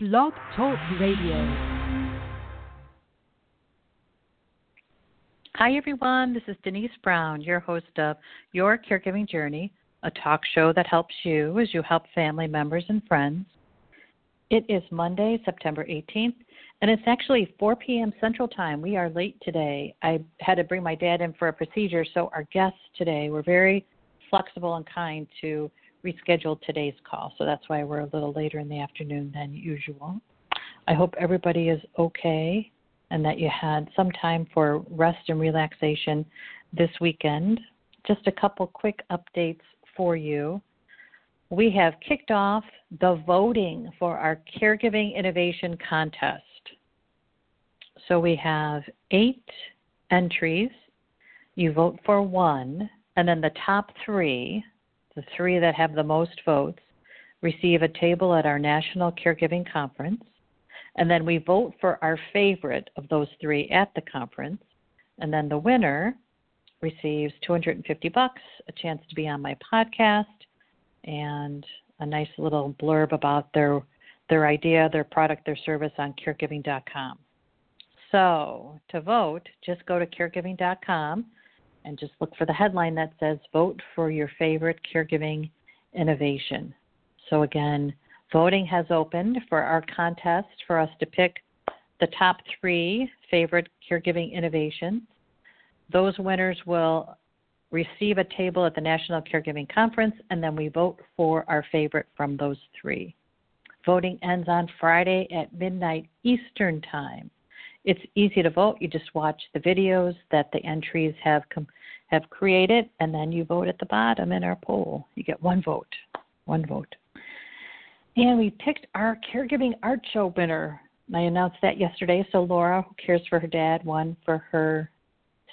Blog Talk Radio. Hi, everyone. This is Denise Brown, your host of Your Caregiving Journey, a talk show that helps you as you help family members and friends. It is Monday, September 18th, and it's actually 4 p.m. Central Time. We are late today. I had to bring my dad in for a procedure, so our guests today were very flexible and kind to reschedule today's call. So that's why we're a little later in the afternoon than usual. I hope everybody is okay and that you had some time for rest and relaxation this weekend. Just a couple quick updates for you. We have kicked off the voting for our Caregiving Innovation Contest. So we have eight entries. You vote for one, and then the top three, the three that have the most votes, receive a table at our National Caregiving Conference. And then we vote for our favorite of those three at the conference. And then the winner receives 250 bucks, a chance to be on my podcast, and a nice little blurb about their their idea, their product, their service on caregiving.com. So, to vote, just go to caregiving.com and just look for the headline that says Vote for Your Favorite Caregiving Innovation. So, again, voting has opened for our contest for us to pick the top three favorite caregiving innovations. Those winners will receive a table at the National Caregiving Conference, and then we vote for our favorite from those three. Voting ends on Friday at midnight Eastern Time. It's easy to vote. You just watch the videos that the entries have com- have created, and then you vote at the bottom in our poll. You get one vote. One vote. And we picked our caregiving art show winner. I announced that yesterday. So Laura, who cares for her dad, won for her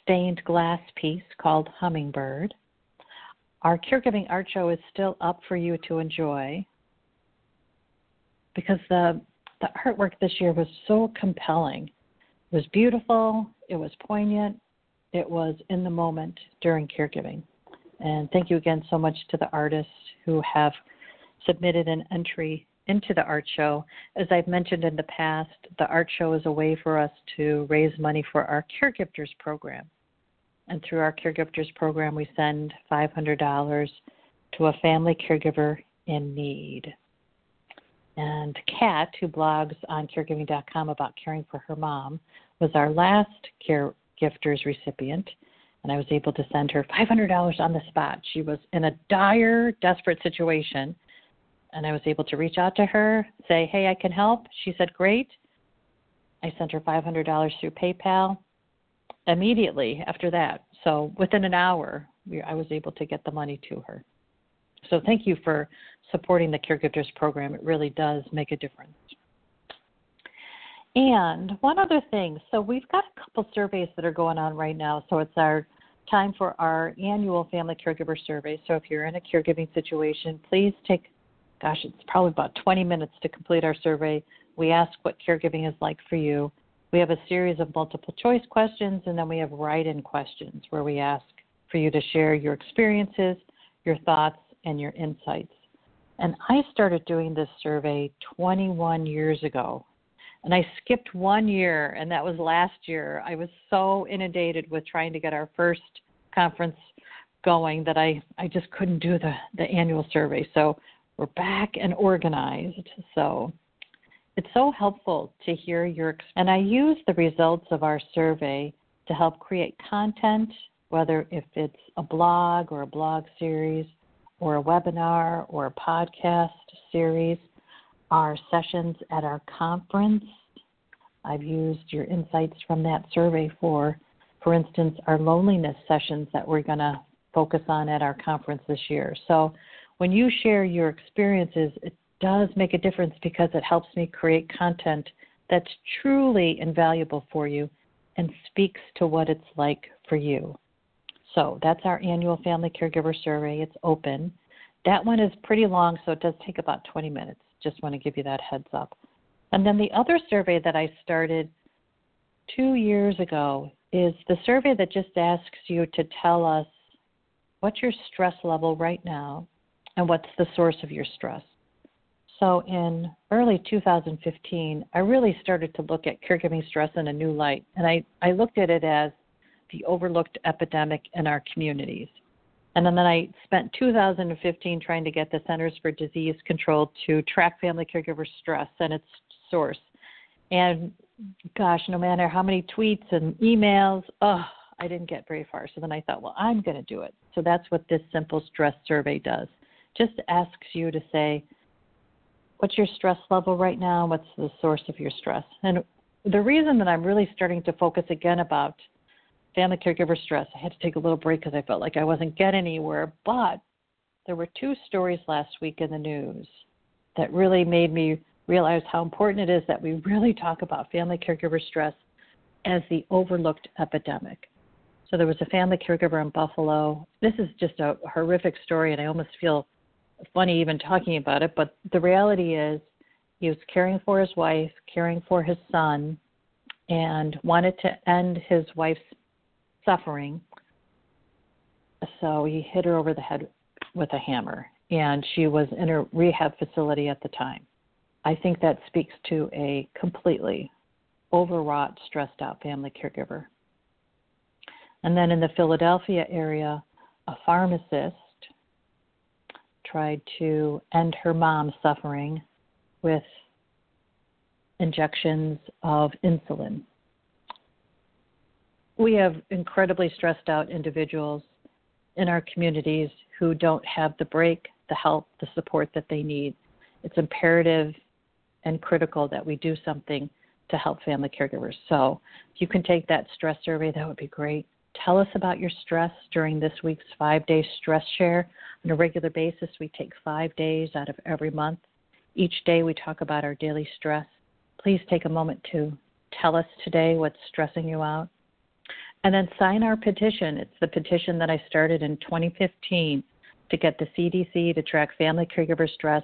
stained glass piece called Hummingbird. Our caregiving art show is still up for you to enjoy because the the artwork this year was so compelling. It was beautiful, it was poignant, it was in the moment during caregiving. And thank you again so much to the artists who have submitted an entry into the art show. As I've mentioned in the past, the art show is a way for us to raise money for our caregifters program. And through our caregifters program, we send $500 to a family caregiver in need. And Kat, who blogs on caregiving.com about caring for her mom, was our last caregifters recipient. And I was able to send her $500 on the spot. She was in a dire, desperate situation and I was able to reach out to her, say, "Hey, I can help." She said, "Great." I sent her $500 through PayPal immediately after that. So within an hour, I was able to get the money to her. So thank you for supporting the CareGifters program. It really does make a difference. And one other thing, so we've got a couple surveys that are going on right now. So it's our time for our annual family caregiver survey. So if you're in a caregiving situation, please take gosh, it's probably about 20 minutes to complete our survey. We ask what caregiving is like for you. We have a series of multiple choice questions, and then we have write in questions where we ask for you to share your experiences, your thoughts, and your insights. And I started doing this survey 21 years ago. And I skipped one year, and that was last year. I was so inundated with trying to get our first conference going that I, I just couldn't do the, the annual survey. So we're back and organized. So it's so helpful to hear your and I use the results of our survey to help create content, whether if it's a blog or a blog series or a webinar or a podcast series, our sessions at our conference. I've used your insights from that survey for for instance our loneliness sessions that we're going to focus on at our conference this year. So when you share your experiences, it does make a difference because it helps me create content that's truly invaluable for you and speaks to what it's like for you. So that's our annual family caregiver survey. It's open. That one is pretty long, so it does take about 20 minutes. Just want to give you that heads up. And then the other survey that I started two years ago is the survey that just asks you to tell us what's your stress level right now and what's the source of your stress. So in early 2015, I really started to look at caregiving stress in a new light, and I, I looked at it as the overlooked epidemic in our communities. And then I spent 2015 trying to get the Centers for Disease Control to track family caregiver stress and its source. And gosh, no matter how many tweets and emails, oh, I didn't get very far. So then I thought, well, I'm going to do it. So that's what this simple stress survey does. Just asks you to say, what's your stress level right now? What's the source of your stress? And the reason that I'm really starting to focus again about family caregiver stress, I had to take a little break because I felt like I wasn't getting anywhere. But there were two stories last week in the news that really made me realize how important it is that we really talk about family caregiver stress as the overlooked epidemic. So there was a family caregiver in Buffalo. This is just a horrific story, and I almost feel funny even talking about it, but the reality is he was caring for his wife, caring for his son, and wanted to end his wife's suffering. So he hit her over the head with a hammer, and she was in a rehab facility at the time. I think that speaks to a completely overwrought, stressed out family caregiver. And then in the Philadelphia area, a pharmacist tried to end her mom's suffering with injections of insulin. We have incredibly stressed out individuals in our communities who don't have the break, the help, the support that they need. It's imperative and critical that we do something to help family caregivers. So, if you can take that stress survey, that would be great. Tell us about your stress during this week's five day stress share. On a regular basis, we take five days out of every month. Each day, we talk about our daily stress. Please take a moment to tell us today what's stressing you out. And then sign our petition. It's the petition that I started in 2015 to get the CDC to track family caregiver stress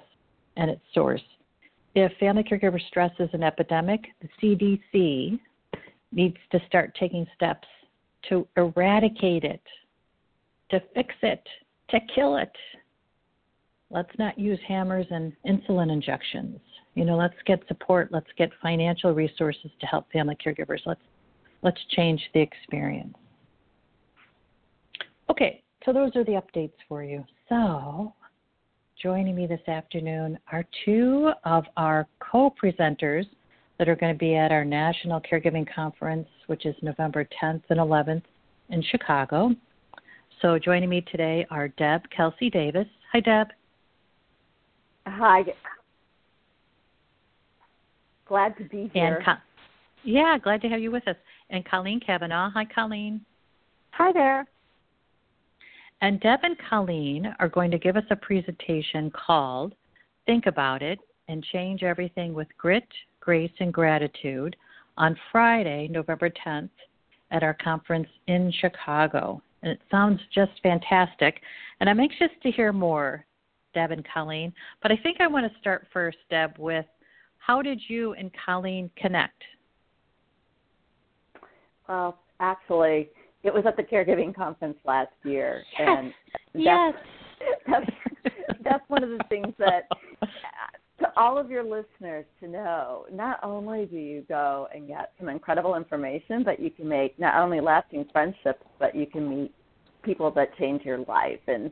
and its source. If family caregiver stress is an epidemic, the CDC needs to start taking steps to eradicate it, to fix it, to kill it. Let's not use hammers and insulin injections. You know, let's get support, let's get financial resources to help family caregivers. Let's let's change the experience. Okay, so those are the updates for you. So, joining me this afternoon are two of our co-presenters that are going to be at our National Caregiving Conference, which is November 10th and 11th in Chicago. So joining me today are Deb Kelsey Davis. Hi, Deb. Hi. Glad to be here. And Co- yeah, glad to have you with us. And Colleen Kavanaugh. Hi, Colleen. Hi there. And Deb and Colleen are going to give us a presentation called Think About It and Change Everything with Grit, Grace, and Gratitude on Friday, November 10th, at our conference in Chicago. And it sounds just fantastic. And I'm anxious to hear more, Deb and Colleen. But I think I want to start first, Deb, with how did you and Colleen connect? Well, actually, it was at the caregiving conference last year, and yes. that's, that's that's one of the things that uh, to all of your listeners to know not only do you go and get some incredible information, but you can make not only lasting friendships, but you can meet people that change your life. And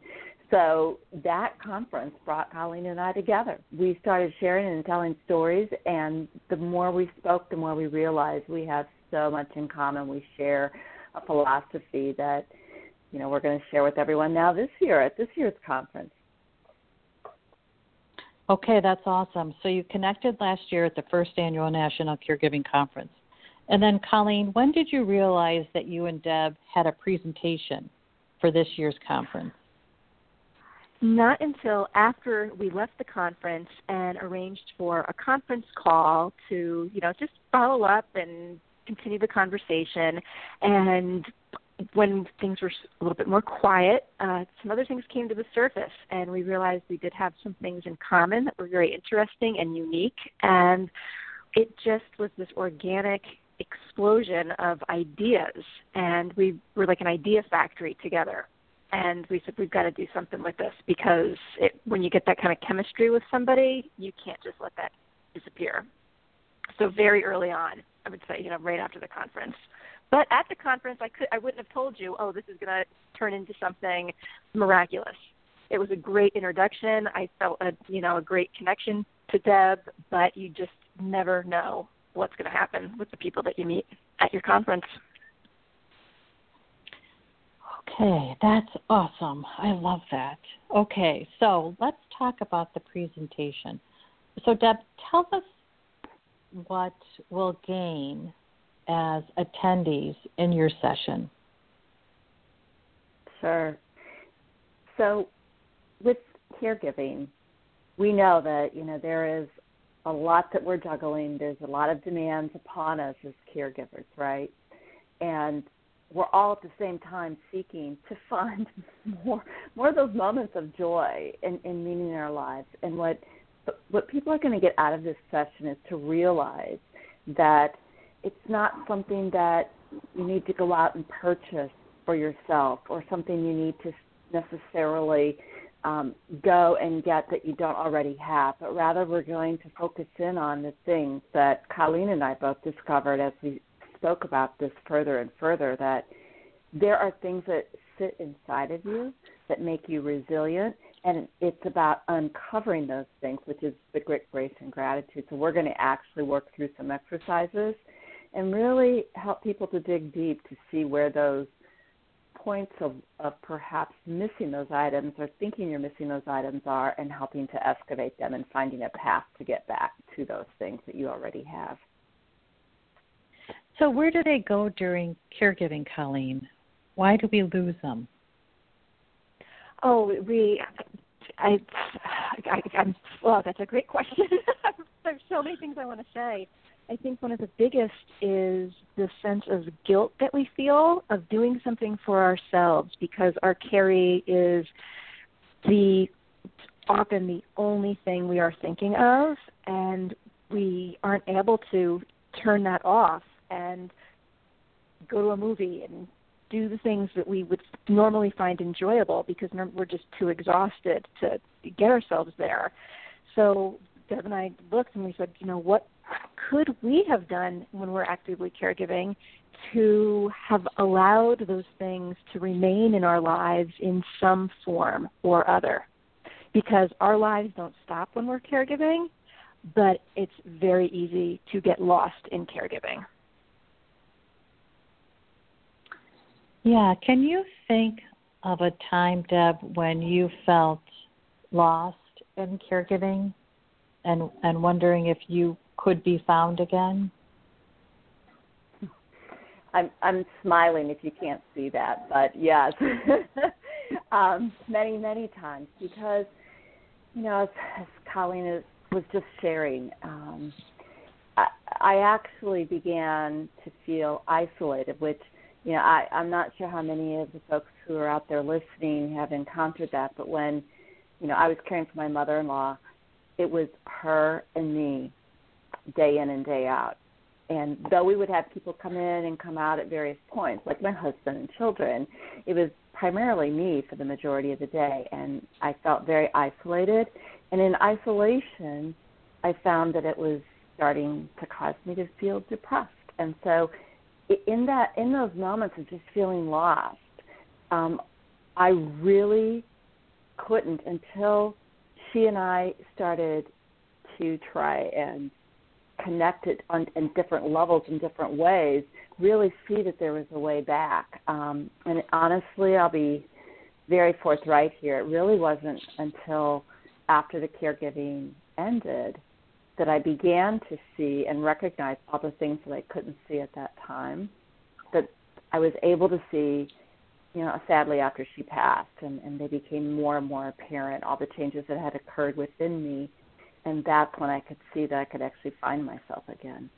so that conference brought Colleen and I together. We started sharing and telling stories, and the more we spoke, the more we realized we have so much in common. We share a philosophy that you know we're going to share with everyone now this year at this year's conference. Okay, that's awesome. So you connected last year at the first annual National Caregiving Conference. And then, Colleen, when did you realize that you and Deb had a presentation for this year's conference? Not until after we left the conference and arranged for a conference call to, you know, just follow up and continue the conversation. And when things were a little bit more quiet, uh, some other things came to the surface, and we realized we did have some things in common that were very interesting and unique. And it just was this organic explosion of ideas, and we were like an idea factory together. and we said we've got to do something with this because it, when you get that kind of chemistry with somebody, you can't just let that disappear. So very early on, I would say, you know, right after the conference. But at the conference, I could I wouldn't have told you, oh, this is going to turn into something miraculous. It was a great introduction. I felt a you know a great connection to Deb, but you just never know what's going to happen with the people that you meet at your conference. Okay, that's awesome. I love that. Okay, so let's talk about the presentation. So, Deb, tell us what we'll gain as attendees in your session. Sure. So, with caregiving, we know that you know there is a lot that we're juggling. There's a lot of demands upon us as caregivers, right? And we're all at the same time seeking to find more more of those moments of joy and, and meaning in our lives. And what what people are going to get out of this session is to realize that it's not something that you need to go out and purchase for yourself or something you need to necessarily um, go and get that you don't already have, but rather we're going to focus in on the things that Colleen and I both discovered as we spoke about this further and further that there are things that sit inside of you that make you resilient and it's about uncovering those things which is the grit grace and gratitude so we're going to actually work through some exercises and really help people to dig deep to see where those points of, of perhaps missing those items or thinking you're missing those items are and helping to excavate them and finding a path to get back to those things that you already have. So, where do they go during caregiving, Colleen? Why do we lose them? Oh, we. I, I, I'm. Well, that's a great question. There's so many things I want to say. I think one of the biggest is the sense of guilt that we feel of doing something for ourselves because our caree is the often the only thing we are thinking of and we aren't able to turn that off and go to a movie and do the things that we would normally find enjoyable because we're just too exhausted to get ourselves there. So Deb and I looked and we said, you know, what could we have done when we're actively caregiving to have allowed those things to remain in our lives in some form or other? Because our lives don't stop when we're caregiving, but it's very easy to get lost in caregiving. Yeah, can you think of a time, Deb, when you felt lost in caregiving and and wondering if you could be found again? I'm I'm smiling if you can't see that, but yes, um, many many times because you know as, as Colleen is, was just sharing, um, I, I actually began to feel isolated, which you know, I, I'm not sure how many of the folks who are out there listening have encountered that, but when, you know, I was caring for my mother in law, it was her and me day in and day out. And though we would have people come in and come out at various points, like my husband and children, it was primarily me for the majority of the day. And I felt very isolated. And in isolation, I found that it was starting to cause me to feel depressed. And so in that in those moments of just feeling lost, um, I really couldn't until she and I started to try and connect it on in different levels in different ways. Really see that there was a way back. Um, and honestly, I'll be very forthright here. It really wasn't until after the caregiving ended that I began to see and recognize all the things that I couldn't see at that time. That I was able to see, you know, sadly after she passed, and, and they became more and more apparent, all the changes that had occurred within me. And that's when I could see that I could actually find myself again.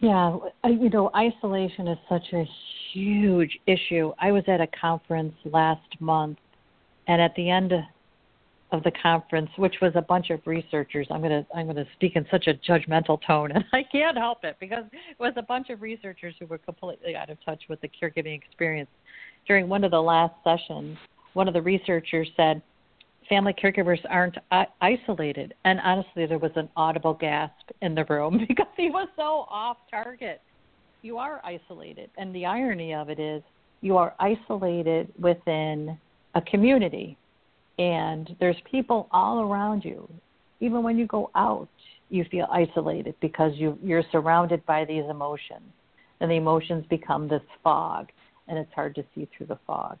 Yeah, you know, isolation is such a huge issue. I was at a conference last month, and at the end of the conference, which was a bunch of researchers. I'm gonna I'm gonna speak in such a judgmental tone, and I can't help it because it was a bunch of researchers who were completely out of touch with the caregiving experience. During one of the last sessions, one of the researchers said, "Family caregivers aren't isolated," and honestly, there was an audible gasp in the room because he was so off target. You are isolated, and the irony of it is, you are isolated within a community and there's people all around you. Even when you go out, you feel isolated because you you're surrounded by these emotions, and the emotions become this fog, and it's hard to see through the fog.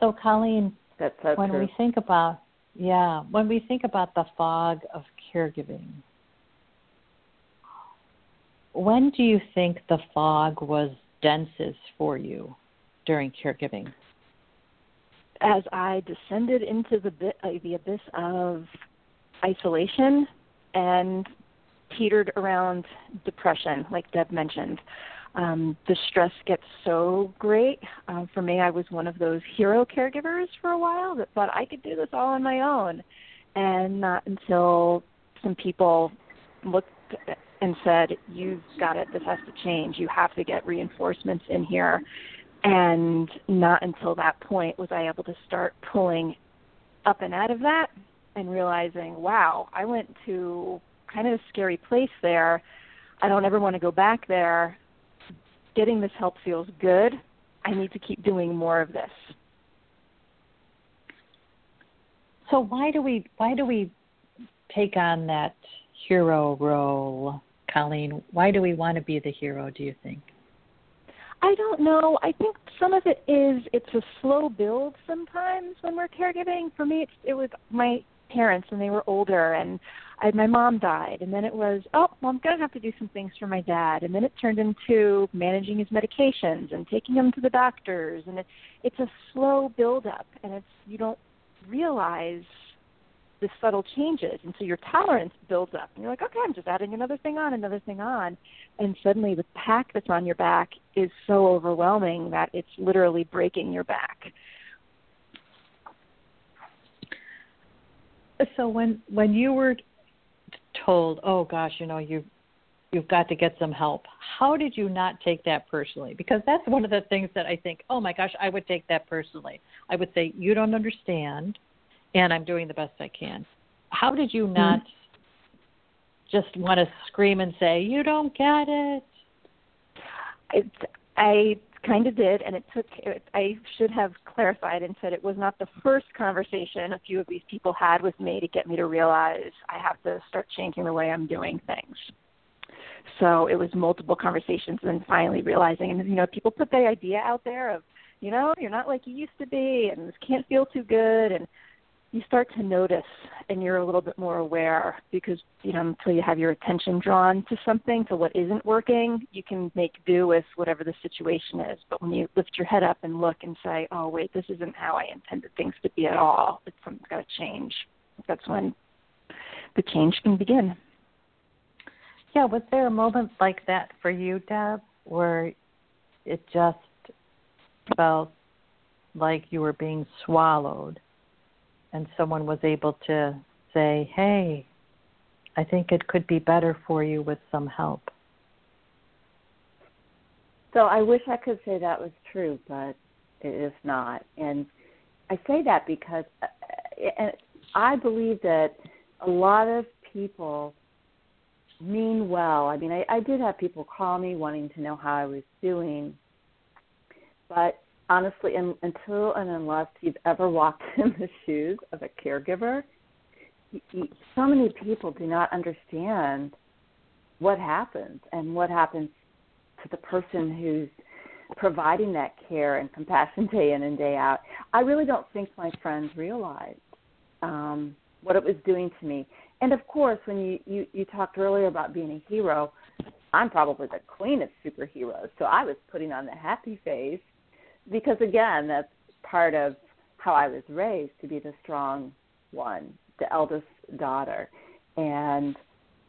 So, Colleen, that's so when true. we think about yeah, when we think about the fog of caregiving, when do you think the fog was densest for you during caregiving? As I descended into the uh, the abyss of isolation and teetered around depression, like Deb mentioned. Um, the stress gets so great. Uh, for me, I was one of those hero caregivers for a while that thought I could do this all on my own. And not until some people looked and said, You've got it, this has to change. You have to get reinforcements in here. And not until that point was I able to start pulling up and out of that and realizing, wow, I went to kind of a scary place there. I don't ever want to go back there. Getting this help feels good. I need to keep doing more of this. So why do we why do we take on that hero role, Colleen? Why do we want to be the hero, do you think? I don't know. I think some of it is it's a slow build sometimes when we're caregiving. For me, it's, it was my parents when they were older, and I, my mom died, and then it was oh, well, I'm gonna have to do some things for my dad, and then it turned into managing his medications and taking him to the doctors, and it, it's a slow build up, and it's you don't realize the subtle changes. And so your tolerance builds up. And you're like okay i'm just adding another thing on another thing on. And suddenly the pack that's on your back is so overwhelming that it's literally breaking your back. So when when you were told oh gosh you know you you've got to get some help how did you not take that personally? Because that's one of the things that i think oh my gosh i would take that personally. I would say you don't understand and I'm doing the best I can. How did you not mm-hmm. just want to scream and say, "You don't get it"? It, I kind of did, and it took. It, I should have clarified and said it was not the first conversation a few of these people had with me to get me to realize I have to start changing the way I'm doing things. So it was multiple conversations, and finally realizing, and you know, people put the idea out there of, you know, you're not like you used to be, and this can't feel too good, and you start to notice and you're a little bit more aware because you know until you have your attention drawn to something to what isn't working you can make do with whatever the situation is. But when you lift your head up and look and say oh wait this isn't how i intended things to be at all it's something's got to change. That's when the change can begin. Yeah was there a moment like that for you deb where it just felt like you were being swallowed and someone was able to say, hey, I think it could be better for you with some help. So I wish I could say that was true, but it is not. And I say that because uh, I believe that a lot of people mean well. I mean, I, I did have people call me wanting to know how I was doing, but honestly, in, until and unless you've ever walked in the shoes of a caregiver, so many people do not understand what happens and what happens to the person who's providing that care and compassion day in and day out. I really don't think my friends realized um, what it was doing to me. And of course, when you, you, you talked earlier about being a hero, I'm probably the queen of superheroes. So I was putting on the happy face because again, that's part of how I was raised to be the strong one, the eldest daughter. And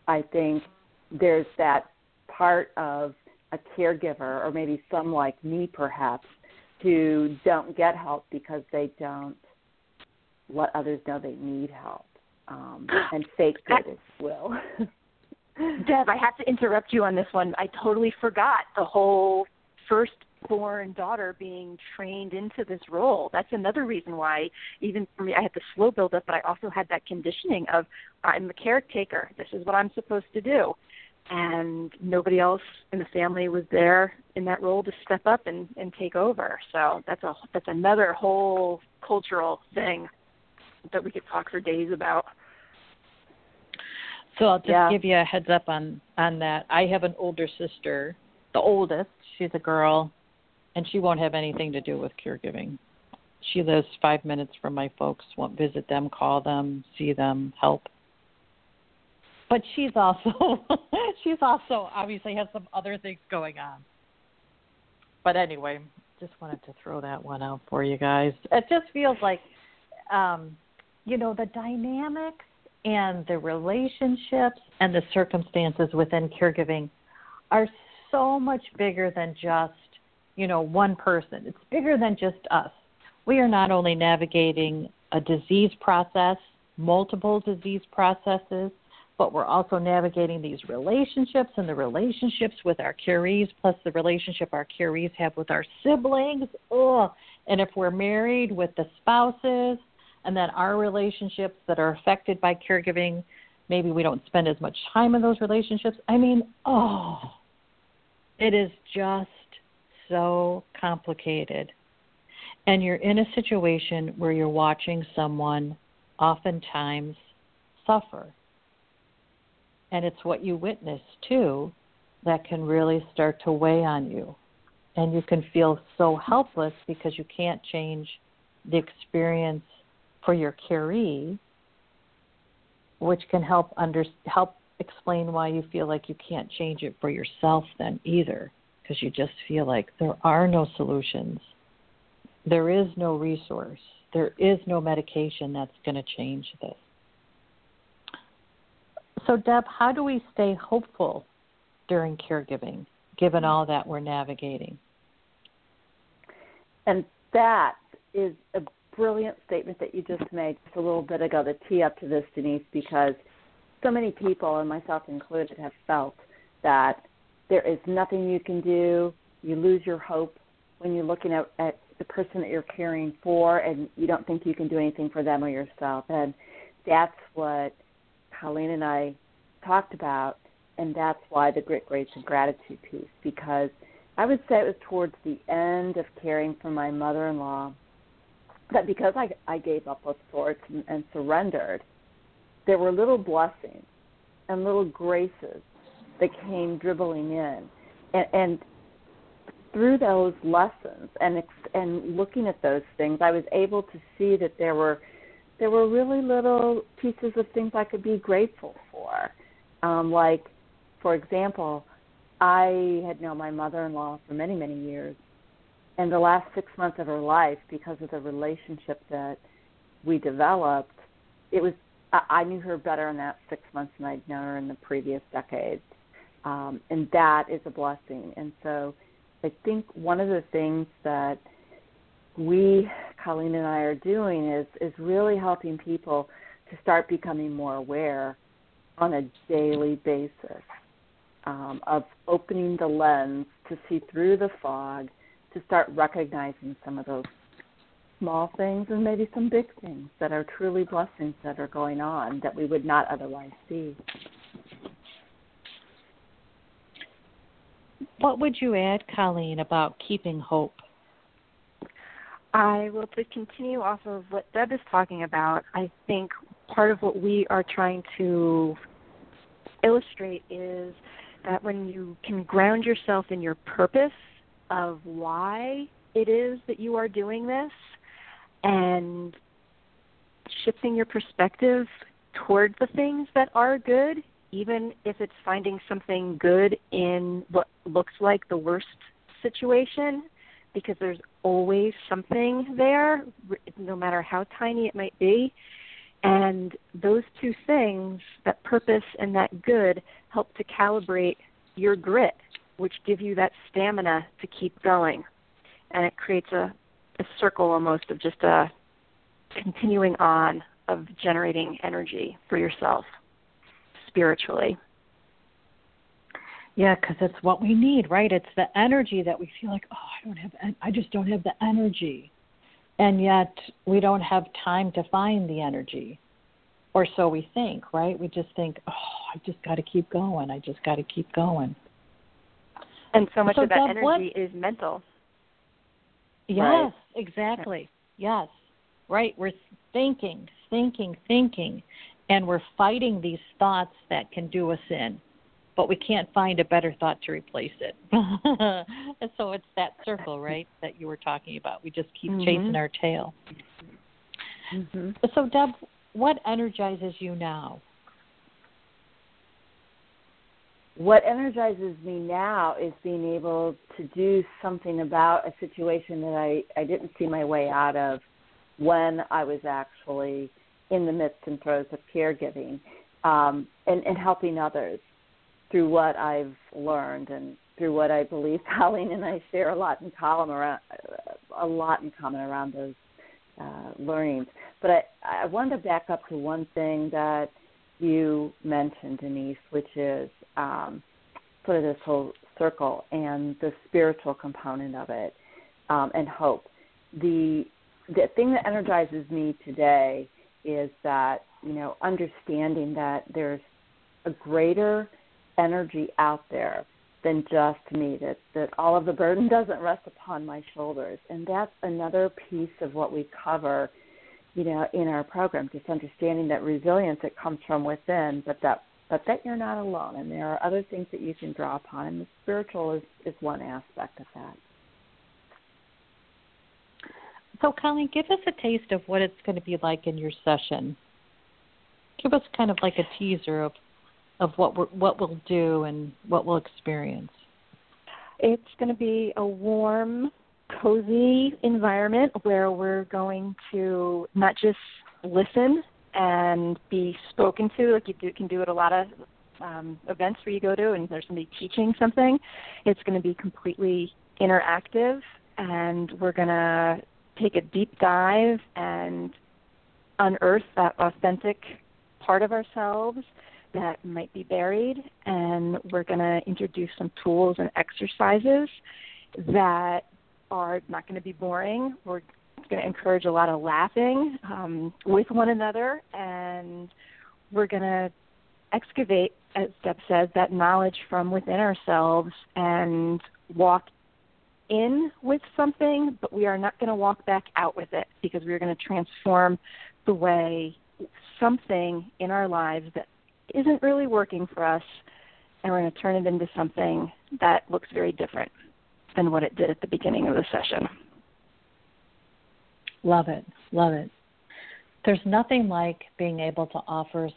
I think there's that part of a caregiver, or maybe some like me perhaps, who don't get help because they don't let others know they need help um, and fake good as well. Deb, I have to interrupt you on this one. I totally forgot the whole firstborn daughter being trained into this role. That's another reason why, even for me, I had the slow build up, but I also had that conditioning of I'm the caretaker. This is what I'm supposed to do. And nobody else in the family was there in that role to step up and, and take over. So that's a that's another whole cultural thing that we could talk for days about. So I'll just Yeah. give you a heads up on on that. I have an older sister, the oldest. She's a girl, and she won't have anything to do with caregiving. She lives five minutes from my folks. Won't visit them, call them, see them, help. But she's also she's also obviously has some other things going on. But anyway, just wanted to throw that one out for you guys. It just feels like, um, you know, the dynamics and the relationships and the circumstances within caregiving are so much bigger than just, you know, one person. It's bigger than just us. We are not only navigating a disease process, multiple disease processes, but we're also navigating these relationships and the relationships with our carees, plus the relationship our carees have with our siblings. Ugh. And if we're married, with the spouses, and then our relationships that are affected by caregiving, maybe we don't spend as much time in those relationships. I mean, oh, it is just so complicated. And you're in a situation where you're watching someone oftentimes suffer. And it's what you witness too that can really start to weigh on you. And you can feel so helpless because you can't change the experience for your caree, which can help under help explain why you feel like you can't change it for yourself then either, because you just feel like there are no solutions. There is no resource. There is no medication that's going to change this. So, Deb, how do we stay hopeful during caregiving, given all that we're navigating? And that is a brilliant statement that you just made just a little bit ago to tee up to this, Denise, because so many people, and myself included, have felt that there is nothing you can do. You lose your hope when you're looking at, at the person that you're caring for, and you don't think you can do anything for them or yourself. And that's what Colleen and I talked about, and that's why the grit, grace, and gratitude piece, because I would say it was towards the end of caring for my mother-in-law that because I, I gave up of sorts and, and surrendered, there were little blessings and little graces that came dribbling in, and, and through those lessons and and looking at those things, I was able to see that there were there were really little pieces of things I could be grateful for, um, like, for example, I had known my mother-in-law for many many years, and the last six months of her life, because of the relationship that we developed, it was I, I knew her better in that six months than I'd known her in the previous decades, um, and that is a blessing. And so, I think one of the things that we, Colleen and I, are doing is is really helping people to start becoming more aware on a daily basis um, of opening the lens to see through the fog to start recognizing some of those small things and maybe some big things that are truly blessings that are going on that we would not otherwise see. What would you add, Colleen, about keeping hope? I will to continue off of what Deb is talking about. I think part of what we are trying to illustrate is that when you can ground yourself in your purpose of why it is that you are doing this and shifting your perspective toward the things that are good, even if it's finding something good in what looks like the worst situation, because there's always something there, no matter how tiny it might be. And those two things, that purpose and that good, help to calibrate your grit, which give you that stamina to keep going. And it creates a, a circle almost of just a continuing on of generating energy for yourself spiritually. Yeah, because it's what we need, right? It's the energy that we feel like, oh, I don't have, I just don't have the energy, and yet we don't have time to find the energy, or so we think, right? We just think, oh, I just got to keep going. I just got to keep going. And so much so of that Deb, energy what, is mental. Yes, Right. exactly. Yes, right. We're thinking, thinking, thinking, and we're fighting these thoughts that can do us in, but we can't find a better thought to replace it. and so it's that circle, right, that you were talking about. We just keep Mhm. chasing our tail. Mm-hmm. So, Deb, what energizes you now? What energizes me now is being able to do something about a situation that I, I didn't see my way out of when I was actually in the midst and throes of caregiving um, and, and helping others through what I've learned and through what I believe Colleen and I share a lot in common around a lot in common around those uh, learnings. But I, I wanted to back up to one thing that you mentioned, Denise, which is um, sort of this whole circle and the spiritual component of it um, and hope. The the thing that energizes me today is that you know understanding that there's a greater energy out there than just me that that all of the burden doesn't rest upon my shoulders. And that's another piece of what we cover you know in our program just understanding that resilience it comes from within but that but that you're not alone. And there are other things that you can draw upon. And the spiritual is is one aspect of that So, Colleen, give us a taste of what it's going to be like in your session. Give us kind of like a teaser of of what we're, what we'll do and what we'll experience. It's going to be a warm, cozy environment where we're going to not just listen and be spoken to, like you do, can do at a lot of um, events where you go to and there's somebody teaching something. It's going to be completely interactive, and we're going to take a deep dive and unearth that authentic part of ourselves that might be buried, and we're going to introduce some tools and exercises that are not going to be boring. We're going to encourage a lot of laughing um, with one another, and we're going to excavate, as Deb says, that knowledge from within ourselves and walk in with something, but we are not going to walk back out with it because we are going to transform the way something in our lives that isn't really working for us, and we're going to turn it into something that looks very different than what it did at the beginning of the session. Love it, love it. There's nothing like being able to offer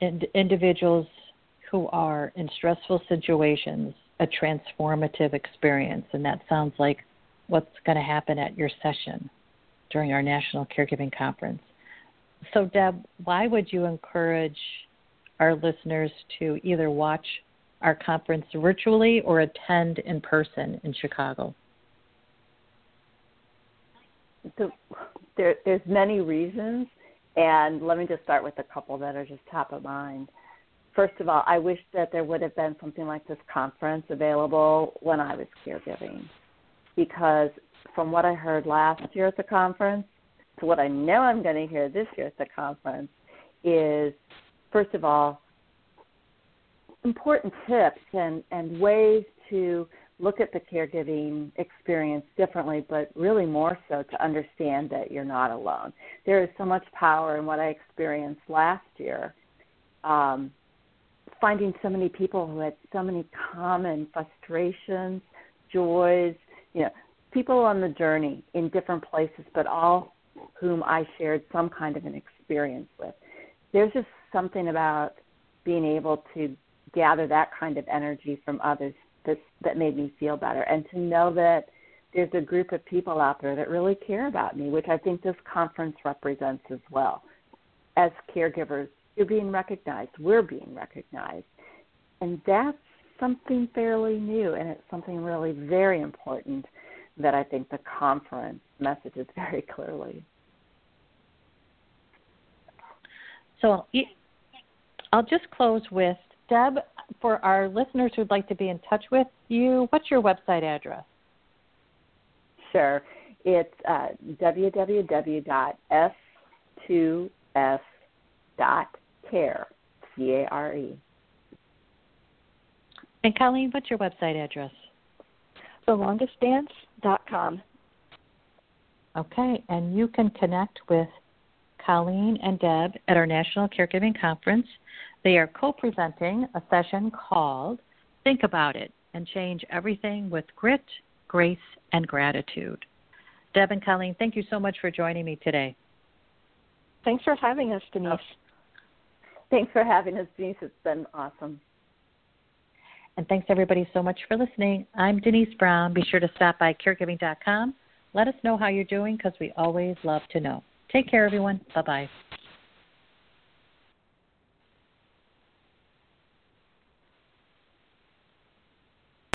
ind- individuals who are in stressful situations a transformative experience, and that sounds like what's going to happen at your session during our National Caregiving Conference. So, Deb, why would you encourage our listeners to either watch our conference virtually or attend in person in Chicago? So there, there's many reasons, and let me just start with a couple that are just top of mind. First of all, I wish that there would have been something like this conference available when I was caregiving, because from what I heard last year at the conference to what I know I'm going to hear this year at the conference is, first of all, important tips and, and ways to look at the caregiving experience differently, but really more so to understand that you're not alone. There is so much power in what I experienced last year. Um, finding so many people who had so many common frustrations, joys, you know, people on the journey in different places, but all whom I shared some kind of an experience with. There's just something about being able to gather that kind of energy from others that that made me feel better and to know that there's a group of people out there that really care about me, which I think this conference represents as well. As caregivers, you're being recognized, we're being recognized. And that's something fairly new and it's something really very important that I think the conference messages very clearly. So I'll just close with Deb. For our listeners who'd like to be in touch with you, what's your website address? Sure. It's uh, www.f2s.care. C A R E. And Colleen, what's your website address? TheLongestDance.com. Okay, and you can connect with Colleen and Deb at our National Caregiving Conference. They are co presenting a session called Think About It and Change Everything with Grit, Grace, and Gratitude. Deb and Colleen, thank you so much for joining me today. Thanks for having us, Denise. Oh, Thanks for having us, Denise. It's been awesome. And thanks everybody so much for listening. I'm Denise Brown. Be sure to stop by caregiving.com. Let us know how you're doing because we always love to know. Take care, everyone. Bye bye.